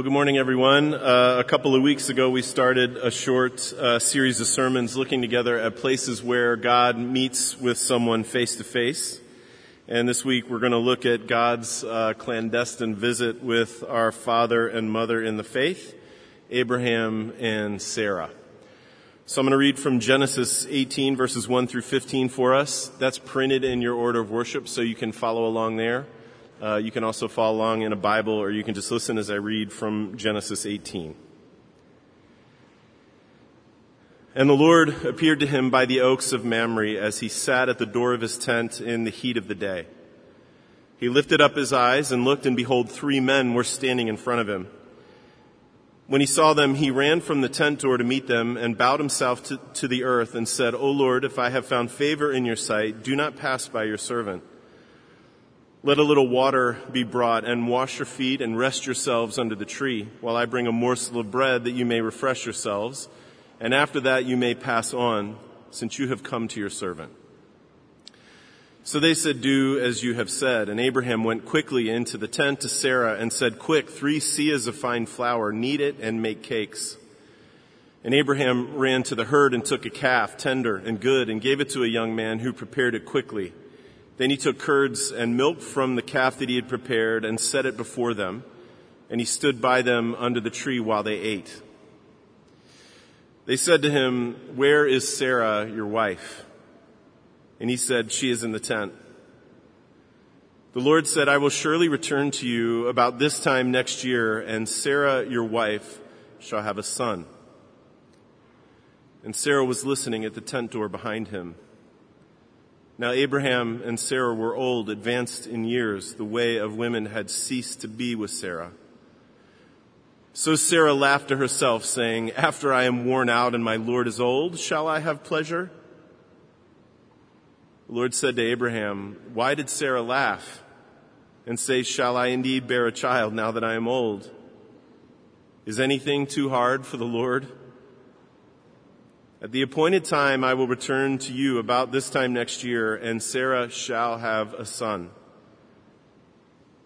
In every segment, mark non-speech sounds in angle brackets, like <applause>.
Well, good morning, everyone. Uh, a couple of weeks ago, we started a short uh, series of sermons looking together at places where God meets with someone face to face. And this week, we're going to look at God's uh, clandestine visit with our father and mother in the faith, Abraham and Sarah. So I'm going to read from Genesis 18, verses 1 through 15 for us. That's printed in your order of worship, so you can follow along there. Uh, you can also follow along in a Bible, or you can just listen as I read from Genesis 18. And the Lord appeared to him by the oaks of Mamre as he sat at the door of his tent in the heat of the day. He lifted up his eyes and looked, and behold, three men were standing in front of him. When he saw them, he ran from the tent door to meet them and bowed himself to, to the earth and said, O Lord, if I have found favor in your sight, do not pass by your servant. Let a little water be brought and wash your feet and rest yourselves under the tree while I bring a morsel of bread that you may refresh yourselves. And after that you may pass on since you have come to your servant. So they said, do as you have said. And Abraham went quickly into the tent to Sarah and said, quick, three seahs of fine flour, knead it and make cakes. And Abraham ran to the herd and took a calf, tender and good, and gave it to a young man who prepared it quickly. Then he took curds and milk from the calf that he had prepared and set it before them, and he stood by them under the tree while they ate. They said to him, Where is Sarah, your wife? And he said, She is in the tent. The Lord said, I will surely return to you about this time next year, and Sarah, your wife, shall have a son. And Sarah was listening at the tent door behind him. Now Abraham and Sarah were old, advanced in years. The way of women had ceased to be with Sarah. So Sarah laughed to herself, saying, After I am worn out and my Lord is old, shall I have pleasure? The Lord said to Abraham, Why did Sarah laugh and say, Shall I indeed bear a child now that I am old? Is anything too hard for the Lord? At the appointed time, I will return to you about this time next year, and Sarah shall have a son.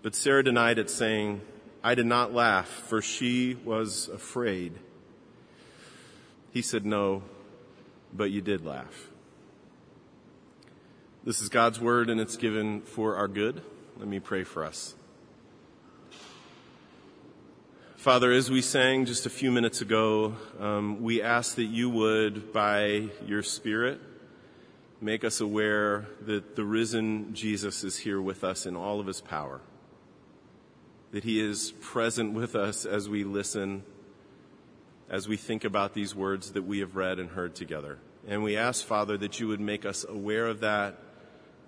But Sarah denied it, saying, I did not laugh, for she was afraid. He said, No, but you did laugh. This is God's word, and it's given for our good. Let me pray for us. Father, as we sang just a few minutes ago, um, we ask that you would, by your Spirit, make us aware that the risen Jesus is here with us in all of his power, that he is present with us as we listen, as we think about these words that we have read and heard together. And we ask, Father, that you would make us aware of that,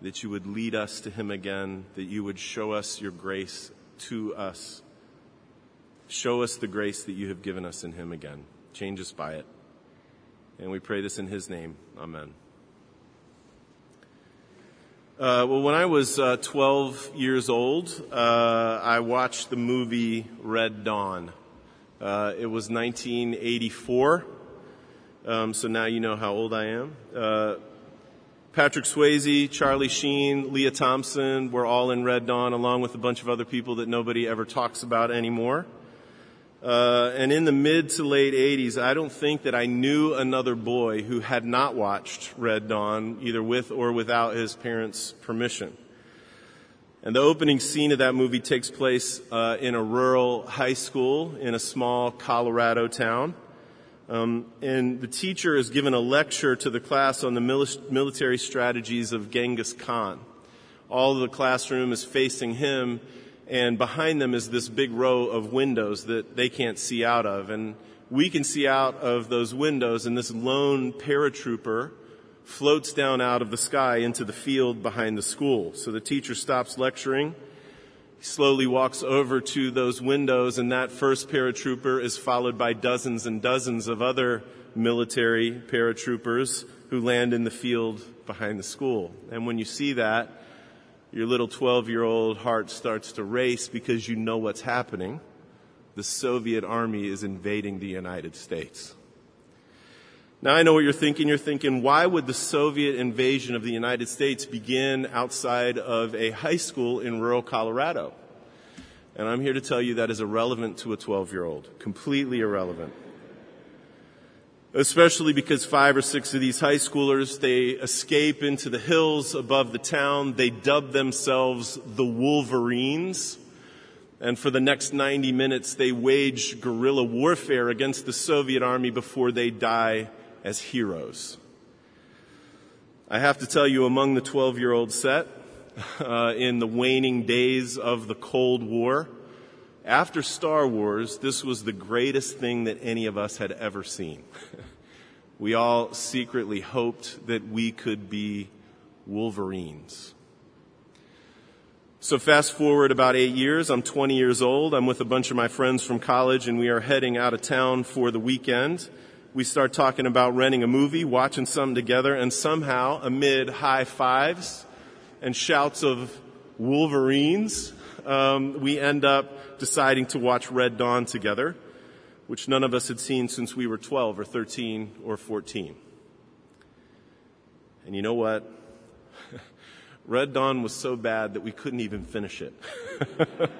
that you would lead us to him again, that you would show us your grace to us Show us the grace that you have given us in him again. Change us by it. And we pray this in his name. Amen. Uh, well, when I was uh, 12 years old, uh, I watched the movie Red Dawn. Uh, it was 1984, um, so now you know how old I am. Uh, Patrick Swayze, Charlie Sheen, Lea Thompson were all in Red Dawn, along with a bunch of other people that nobody ever talks about anymore. Uh, and in the mid to late 80s, I don't think that I knew another boy who had not watched Red Dawn, either with or without his parents' permission. And the opening scene of that movie takes place uh, in a rural high school in a small Colorado town. Um, and the teacher is given a lecture to the class on the military strategies of Genghis Khan. All of the classroom is facing him, and behind them is this big row of windows that they can't see out of. And we can see out of those windows, and this lone paratrooper floats down out of the sky into the field behind the school. So the teacher stops lecturing. He slowly walks over to those windows, and that first paratrooper is followed by dozens and dozens of other military paratroopers who land in the field behind the school. And when you see that, your little 12 year old heart starts to race because you know what's happening. The Soviet army is invading the United States. Now I know what you're thinking. You're thinking, why would the Soviet invasion of the United States begin outside of a high school in rural Colorado? And I'm here to tell you that is irrelevant to a 12 year old. Completely irrelevant. Especially because five or six of these high schoolers, they escape into the hills above the town. They dub themselves the Wolverines. And for the next 90 minutes, they wage guerrilla warfare against the Soviet army before they die as heroes. I have to tell you, among the 12 year old set, <laughs> uh, in the waning days of the Cold War. After Star Wars, this was the greatest thing that any of us had ever seen. <laughs> we all secretly hoped that we could be Wolverines. So fast forward about eight years. I'm 20 years old. I'm with a bunch of my friends from college and we are heading out of town for the weekend. We start talking about renting a movie, watching something together, and somehow amid high fives and shouts of Wolverines, um, we end up deciding to watch Red Dawn together, which none of us had seen since we were 12 or 13 or 14. And you know what? <laughs> Red Dawn was so bad that we couldn't even finish it. <laughs>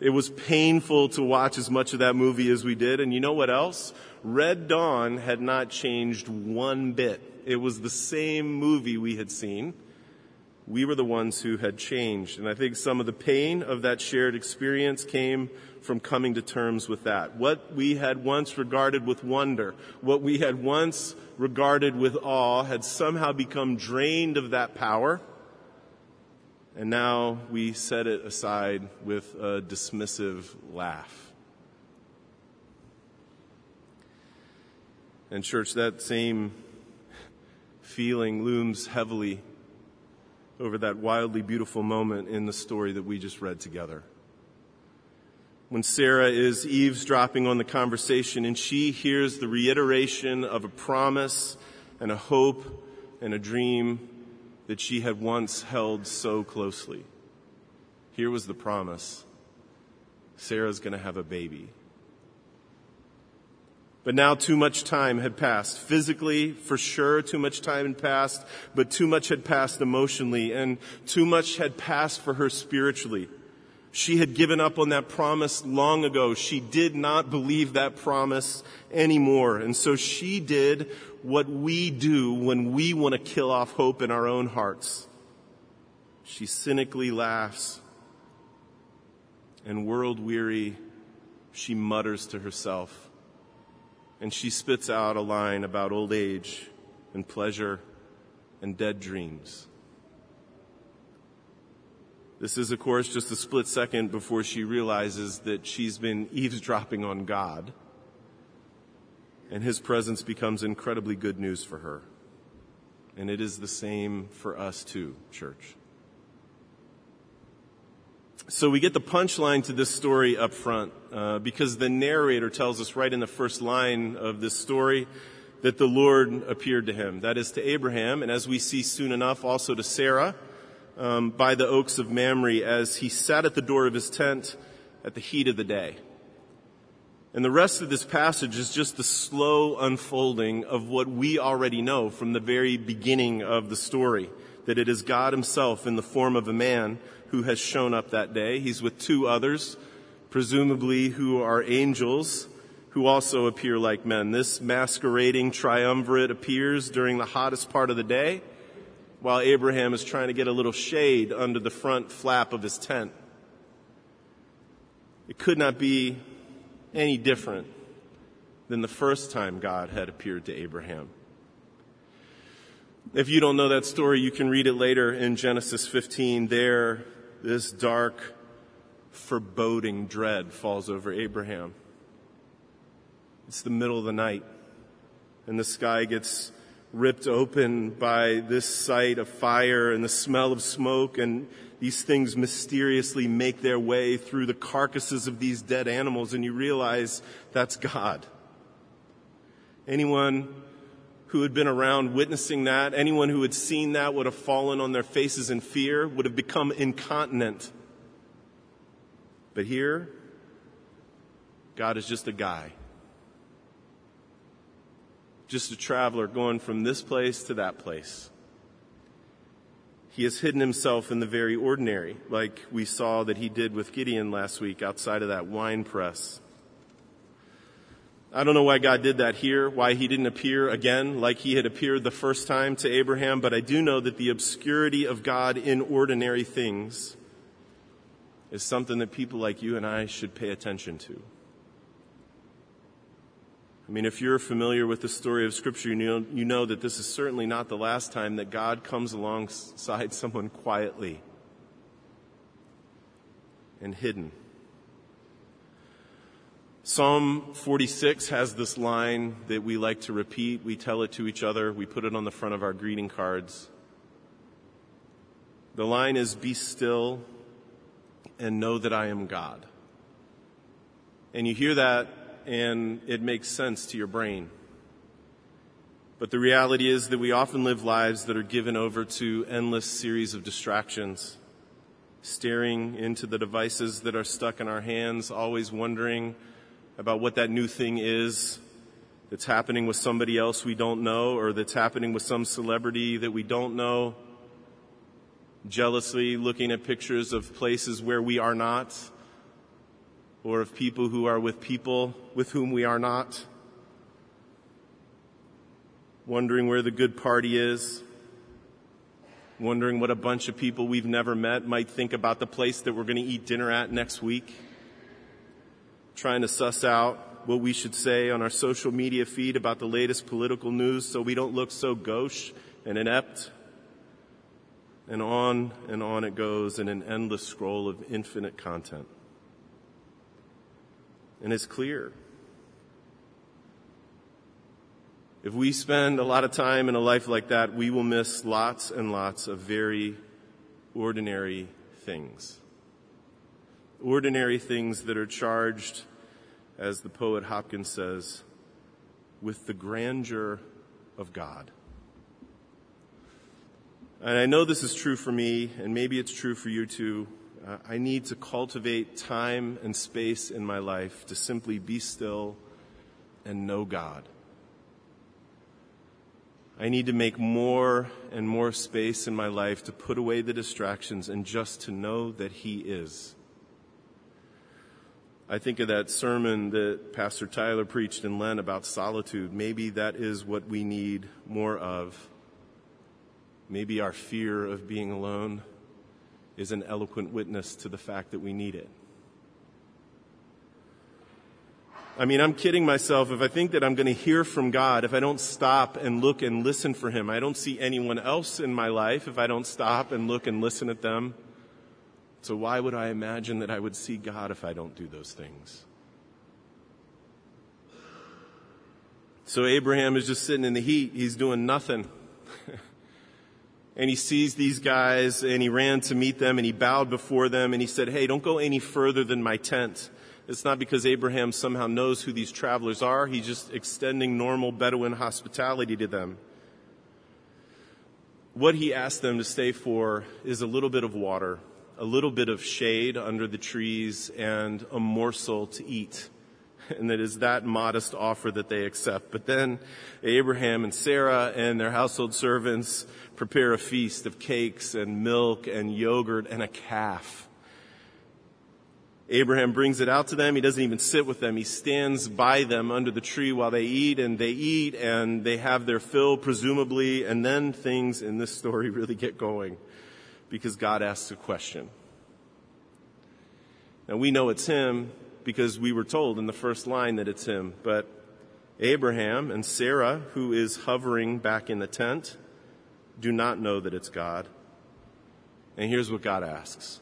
it was painful to watch as much of that movie as we did. And you know what else? Red Dawn had not changed one bit. It was the same movie we had seen we were the ones who had changed. And I think some of the pain of that shared experience came from coming to terms with that. What we had once regarded with wonder, what we had once regarded with awe had somehow become drained of that power. And now we set it aside with a dismissive laugh. And church, that same feeling looms heavily over that wildly beautiful moment in the story that we just read together. When Sarah is eavesdropping on the conversation and she hears the reiteration of a promise and a hope and a dream that she had once held so closely. Here was the promise. Sarah's going to have a baby. But now too much time had passed. Physically, for sure, too much time had passed, but too much had passed emotionally, and too much had passed for her spiritually. She had given up on that promise long ago. She did not believe that promise anymore. And so she did what we do when we want to kill off hope in our own hearts. She cynically laughs and world weary, she mutters to herself, and she spits out a line about old age and pleasure and dead dreams. This is, of course, just a split second before she realizes that she's been eavesdropping on God, and His presence becomes incredibly good news for her. And it is the same for us too, church. So we get the punchline to this story up front uh, because the narrator tells us right in the first line of this story that the Lord appeared to him. That is to Abraham, and as we see soon enough, also to Sarah um, by the oaks of Mamre as he sat at the door of his tent at the heat of the day. And the rest of this passage is just the slow unfolding of what we already know from the very beginning of the story that it is God Himself in the form of a man who has shown up that day. He's with two others, presumably who are angels, who also appear like men. This masquerading triumvirate appears during the hottest part of the day, while Abraham is trying to get a little shade under the front flap of his tent. It could not be any different than the first time God had appeared to Abraham. If you don't know that story, you can read it later in Genesis 15. There, this dark, foreboding dread falls over Abraham. It's the middle of the night, and the sky gets ripped open by this sight of fire and the smell of smoke, and these things mysteriously make their way through the carcasses of these dead animals, and you realize that's God. Anyone who had been around witnessing that, anyone who had seen that would have fallen on their faces in fear, would have become incontinent. But here, God is just a guy. Just a traveler going from this place to that place. He has hidden himself in the very ordinary, like we saw that he did with Gideon last week outside of that wine press. I don't know why God did that here, why he didn't appear again like he had appeared the first time to Abraham, but I do know that the obscurity of God in ordinary things is something that people like you and I should pay attention to. I mean, if you're familiar with the story of Scripture, you know, you know that this is certainly not the last time that God comes alongside <laughs> someone quietly and hidden. Psalm 46 has this line that we like to repeat. We tell it to each other. We put it on the front of our greeting cards. The line is, Be still and know that I am God. And you hear that and it makes sense to your brain. But the reality is that we often live lives that are given over to endless series of distractions, staring into the devices that are stuck in our hands, always wondering about what that new thing is that's happening with somebody else we don't know or that's happening with some celebrity that we don't know. Jealously looking at pictures of places where we are not or of people who are with people with whom we are not. Wondering where the good party is. Wondering what a bunch of people we've never met might think about the place that we're going to eat dinner at next week trying to suss out what we should say on our social media feed about the latest political news so we don't look so gauche and inept. And on and on it goes in an endless scroll of infinite content. And it's clear. If we spend a lot of time in a life like that, we will miss lots and lots of very ordinary things ordinary things that are charged, as the poet Hopkins says, with the grandeur of God. And I know this is true for me, and maybe it's true for you too. Uh, I need to cultivate time and space in my life to simply be still and know God. I need to make more and more space in my life to put away the distractions and just to know that He is. I think of that sermon that Pastor Tyler preached in Lent about solitude. Maybe that is what we need more of. Maybe our fear of being alone is an eloquent witness to the fact that we need it. I mean, I'm kidding myself if I think that I'm going to hear from God if I don't stop and look and listen for Him. I don't see anyone else in my life if I don't stop and look and listen at them. So why would I imagine that I would see God if I don't do those things? So Abraham is just sitting in the heat. He's doing nothing. <laughs> and he sees these guys and he ran to meet them and he bowed before them and he said, Hey, don't go any further than my tent. It's not because Abraham somehow knows who these travelers are. He's just extending normal Bedouin hospitality to them. What he asked them to stay for is a little bit of water a little bit of shade under the trees and a morsel to eat. <laughs> And it is that modest offer that they accept. But then Abraham and Sarah and their household servants prepare a feast of cakes and milk and yogurt and a calf. Abraham brings it out to them. He doesn't even sit with them. He stands by them under the tree while they eat and they eat and they have their fill presumably and then things in this story <laughs> really get going because God asks a question. Now we know it's him because we were told in the first line that it's him, but Abraham and Sarah, who is hovering back in the tent, do not know that it's God. And here's what God asks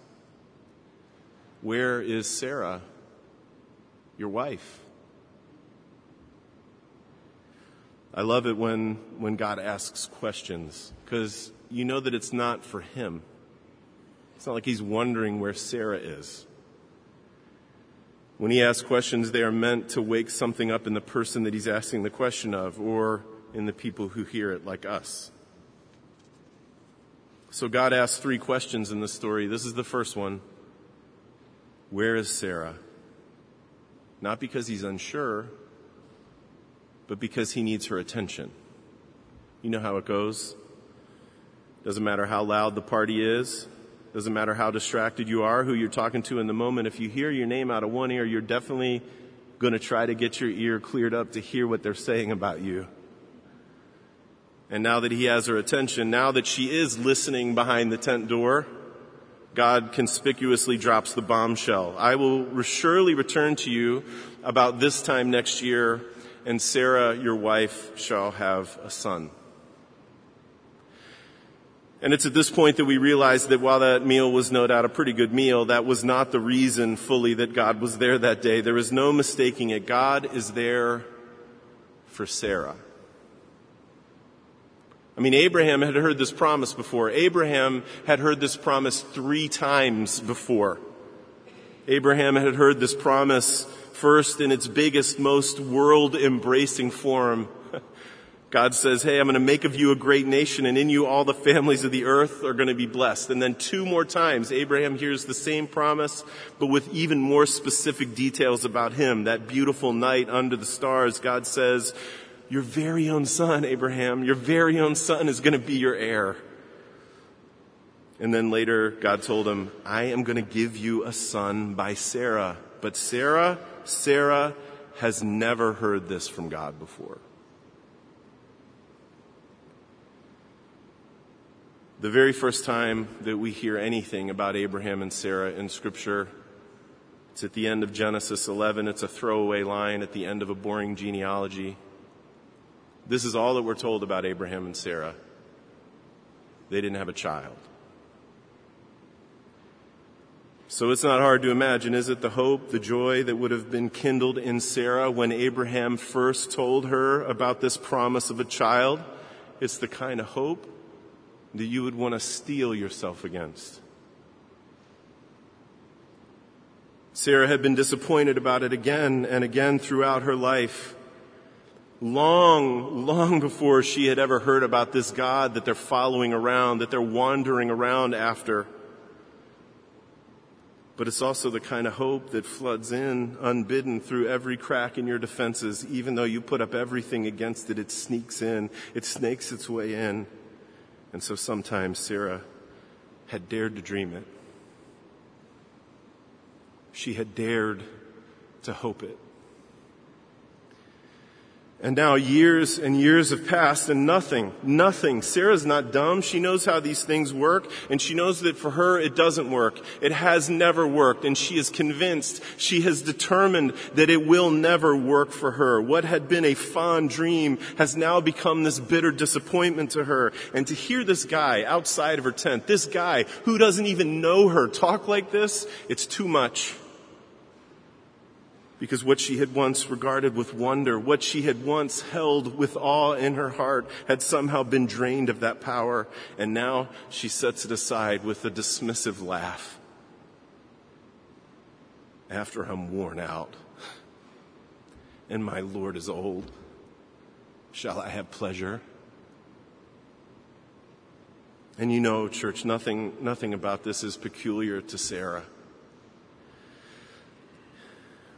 Where is Sarah, your wife? I love it when, when God asks questions because you know that it's not for him. It's not like he's wondering where Sarah is. When he asks questions, they are meant to wake something up in the person that he's asking the question of or in the people who hear it, like us. So God asks three questions in this story. This is the first one Where is Sarah? Not because he's unsure, but because he needs her attention. You know how it goes. Doesn't matter how loud the party is. Doesn't matter how distracted you are, who you're talking to in the moment. If you hear your name out of one ear, you're definitely going to try to get your ear cleared up to hear what they're saying about you. And now that he has her attention, now that she is listening behind the tent door, God conspicuously drops the bombshell. I will surely return to you about this time next year, and Sarah, your wife, shall have a son. And it's at this point that we realize that while that meal was no doubt a pretty good meal, that was not the reason fully that God was there that day. There is no mistaking it. God is there for Sarah. I mean, Abraham had heard this promise before. Abraham had heard this promise three times before. Abraham had heard this promise first in its biggest, most world embracing form God says, Hey, I'm going to make of you a great nation, and in you all the families of the earth are going to be blessed. And then two more times, Abraham hears the same promise, but with even more specific details about him. That beautiful night under the stars, God says, Your very own son, Abraham, your very own son is going to be your heir. And then later, God told him, I am going to give you a son by Sarah. But Sarah, Sarah has never heard this from God before. The very first time that we hear anything about Abraham and Sarah in Scripture, it's at the end of Genesis 11. It's a throwaway line at the end of a boring genealogy. This is all that we're told about Abraham and Sarah. They didn't have a child. So it's not hard to imagine, is it, the hope, the joy that would have been kindled in Sarah when Abraham first told her about this promise of a child? It's the kind of hope that you would want to steel yourself against. Sarah had been disappointed about it again and again throughout her life. Long, long before she had ever heard about this God that they're following around, that they're wandering around after. But it's also the kind of hope that floods in unbidden through every crack in your defenses. Even though you put up everything against it, it sneaks in. It snakes its way in. And so sometimes Sarah had dared to dream it. She had dared to hope it. And now years and years have passed and nothing, nothing. Sarah's not dumb. She knows how these things work and she knows that for her it doesn't work. It has never worked and she is convinced, she has determined that it will never work for her. What had been a fond dream has now become this bitter disappointment to her. And to hear this guy outside of her tent, this guy who doesn't even know her talk like this, it's too much because what she had once regarded with wonder, what she had once held with awe in her heart, had somehow been drained of that power, and now she sets it aside with a dismissive laugh. After I'm worn out, and my Lord is old, shall I have pleasure? And you know, church, nothing, nothing about this is peculiar to Sarah.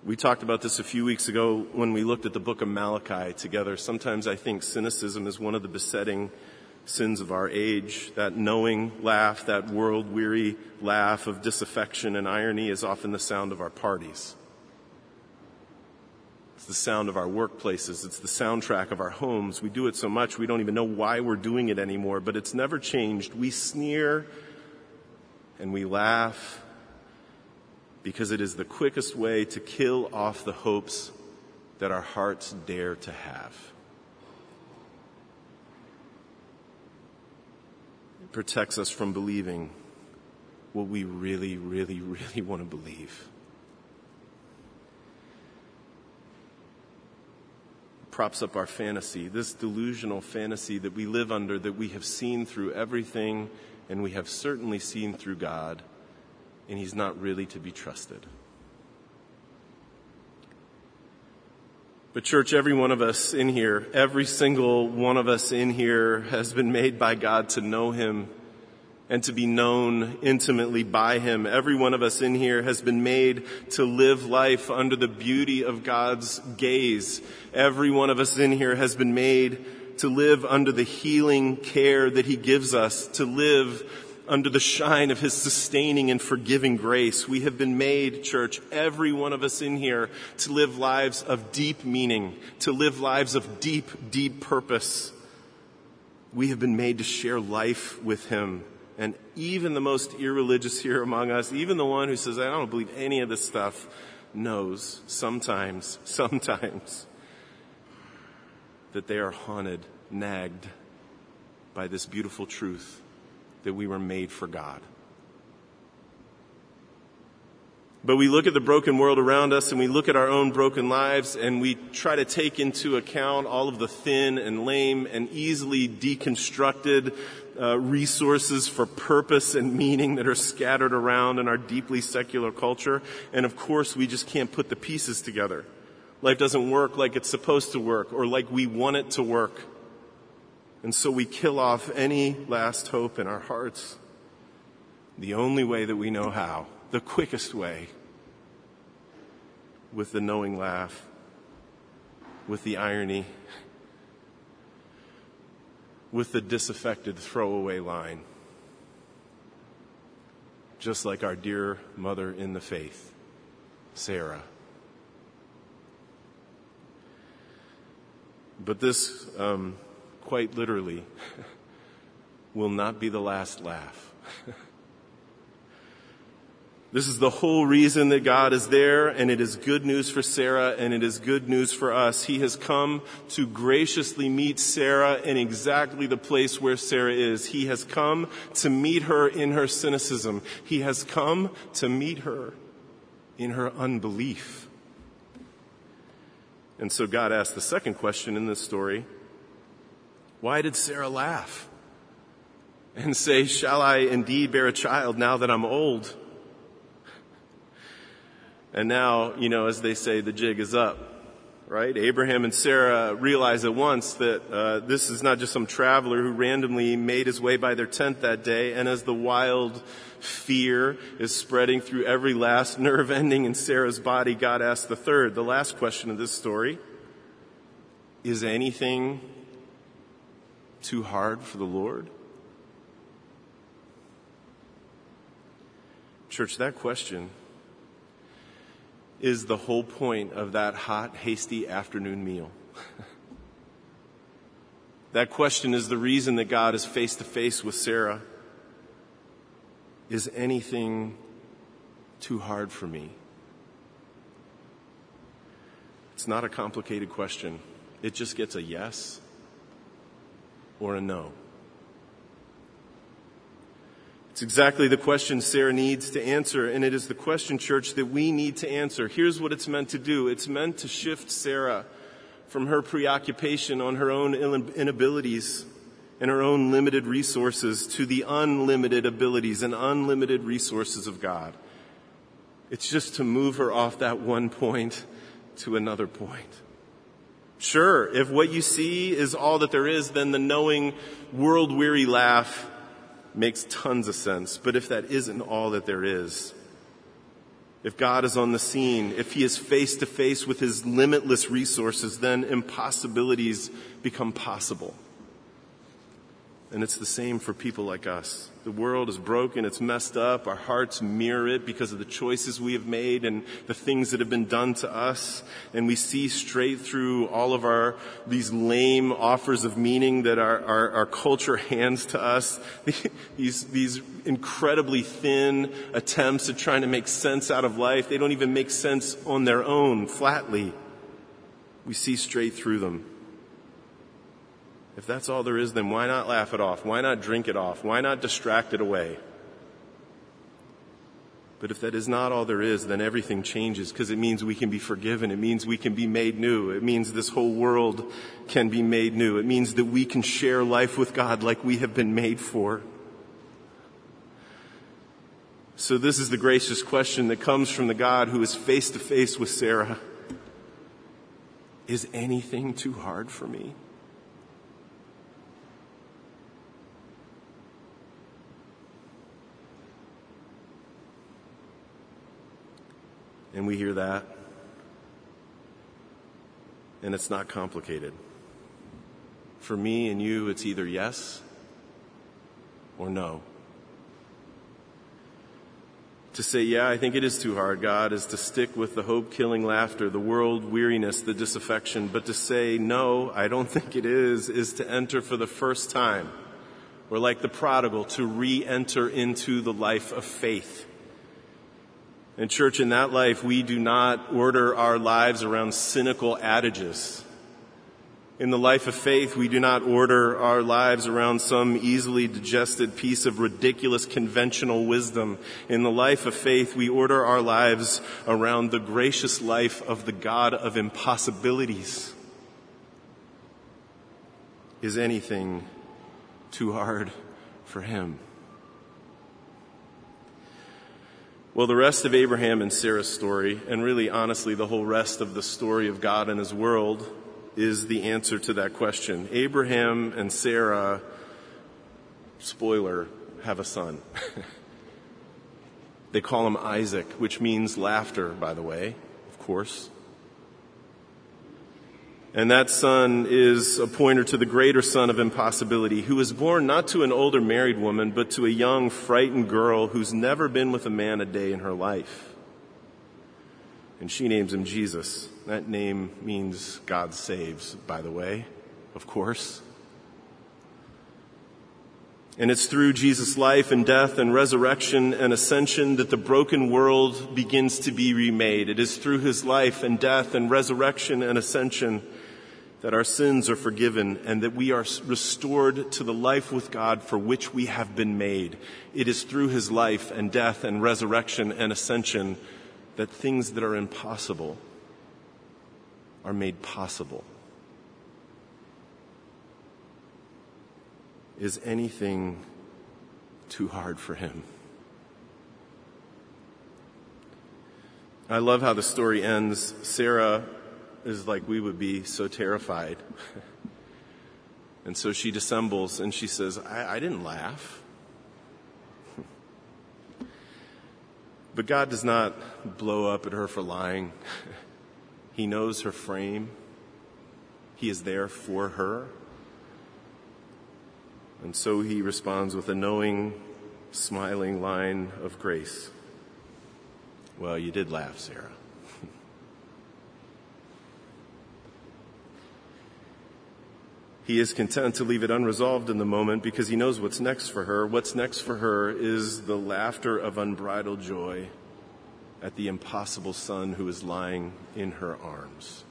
We talked about this a few weeks ago when we looked at the book of Malachi together. Sometimes I think cynicism is one of the besetting sins of our age. That knowing laugh, that world weary laugh of disaffection and irony is often the sound of our parties. It's the sound of our workplaces. It's the soundtrack of our homes. We do it so much we don't even know why we're doing it anymore, but it's never changed. We sneer and we laugh because it is the quickest way to kill off the hopes that our hearts dare to have. It protects us from believing what we really, really, really want to believe. props up our fantasy, this delusional fantasy that we live under, that we have seen through everything, and we have certainly seen through God and he's not really to be trusted. But, church, every one of us in here, every single one of us in here has been made by God to know him and to be known intimately by him. Every one of us in here has been made to live life under the beauty of God's gaze. Every one of us in here has been made to live under the healing care that He gives us, to live under the shine of His sustaining and forgiving grace. We have been made, church, every one of us in here, to live lives of deep meaning, to live lives of deep, deep purpose. We have been made to share life with Him. And even the most irreligious here among us, even the one who says, I don't believe any of this stuff, knows sometimes, <laughs> sometimes, that they are haunted, nagged by this beautiful truth that we were made for God. But we look at the broken world around us and we look at our own broken lives and we try to take into account all of the thin and lame and easily deconstructed uh, resources for purpose and meaning that are scattered around in our deeply secular culture. And of course, we just can't put the pieces together. Life doesn't work like it's supposed to work or like we want it to work. And so we kill off any last hope in our hearts. The only way that we know how, the quickest way, with the knowing laugh, with the irony, with the disaffected throwaway line. Just like our dear mother in the faith, Sarah. But this, um, quite literally, <laughs> will not be the last laugh. <laughs> This is the whole reason that God is there, and it is good news for Sarah, and it is good news for us. He has come to graciously meet Sarah in exactly the place where Sarah is. He has come to meet her in her cynicism. He has come to meet her in her unbelief. And so God asked the second question in this story Why did Sarah laugh? And say, Shall I indeed bear a child now that I'm old? And now, you know, as they say, the jig is up, right? Abraham and Sarah realize at once that uh, this is not just some traveler who randomly made his way by their tent that day. And as the wild fear is spreading through every last nerve ending in Sarah's body, God asks the third, the last question of this story Is anything too hard for the Lord? Church, that question is the whole point of that hot, hasty afternoon meal. <laughs> that question is the reason that God is face to face with Sarah. Is anything too hard for me? It's not a complicated question. It just gets a yes or a no. It's exactly the question Sarah needs to answer, and it is the question, church, that we need to answer. Here's what it's meant to do. It's meant to shift Sarah from her preoccupation on her own inabilities and her own limited resources to the unlimited abilities and unlimited resources of God. It's just to move her off that one point to another point. Sure, if what you see is all that there is, then the knowing, world weary laugh makes tons of sense. But if that isn't all that there is, if God is on the scene, if He is face to face with His limitless resources, then impossibilities become possible. And it's the same for people like us. The world is broken, it's messed up, our hearts mirror it because of the choices we have made and the things that have been done to us. And we see straight through all of our, these lame offers of meaning that our, our, our culture hands to us. <laughs> these, these incredibly thin attempts at trying to make sense out of life. They don't even make sense on their own, flatly. We see straight through them. If that's all there is, then why not laugh it off? Why not drink it off? Why not distract it away? But if that is not all there is, then everything changes because it means we can be forgiven. It means we can be made new. It means this whole world can be made new. It means that we can share life with God like we have been made for. So this is the gracious question that comes from the God who is face to face with Sarah. Is anything too hard for me? And we hear that. And it's not complicated. For me and you, it's either yes or no. To say, yeah, I think it is too hard, God, is to stick with the hope killing laughter, the world weariness, the disaffection. But to say, no, I don't <laughs> think it is, is to enter for the first time, or like the prodigal, to re enter into the life of faith. And, church, in that life, we do not order our lives around cynical adages in the life of faith, we do not order our lives around some easily digested piece of ridiculous conventional wisdom. In the life of faith, we order our lives around the gracious life of the God of impossibilities. Is anything too hard for him? Well, the rest of Abraham and Sarah's story, and really honestly the whole rest of the story of God and his world, is the answer to that question. Abraham and Sarah, spoiler, have a son. <laughs> they call him Isaac, which means laughter, by the way, of course. And that son is a pointer to the greater son of impossibility, who was born not to an older married woman, but to a young, frightened girl who's never been with a man a day in her life and she names him Jesus. That name means God saves, by the way, of course. And it's through Jesus' life and death and resurrection and ascension that the broken world begins to be remade. It is through his life and death and resurrection and ascension that our sins are forgiven and that we are restored to the life with God for which we have been made. It is through his life and death and resurrection and ascension that things that are impossible are made possible. Is anything too hard for him? I love how the story ends. Sarah is like we would be so terrified. <laughs> and so she dissembles and she says, I, I didn't laugh. <laughs> But God does not blow up at her for lying. <laughs> he knows her frame. He is there for her. And so he responds with a knowing, smiling line of grace. Well, you did laugh, Sarah. He is content to leave it unresolved in the moment because he knows what's next for her. What's next for her is the laughter of unbridled joy at the impossible son who is lying in her arms.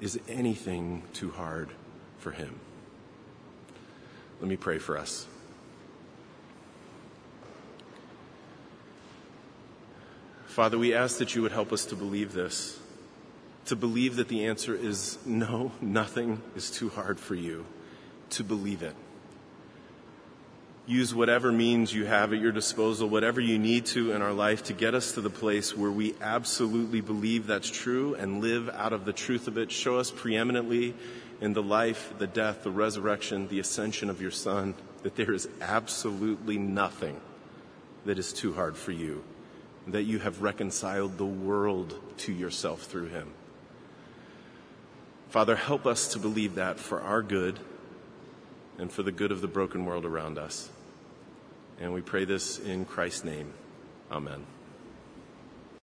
Is anything too hard for him? Let me pray for us. Father, we ask that you would help us to believe this to believe that the answer is no, nothing is too hard for you, to believe it. Use whatever means you have at your disposal, whatever you need to in our life to get us to the place where we absolutely believe that's true and live out of the truth of it. Show us preeminently in the life, the death, the resurrection, the ascension of your Son that there is absolutely nothing that is too hard for you, that you have reconciled the world to yourself through him. Father, help us to believe that for our good and for the good of the broken world around us. And we pray this in Christ's name. Amen.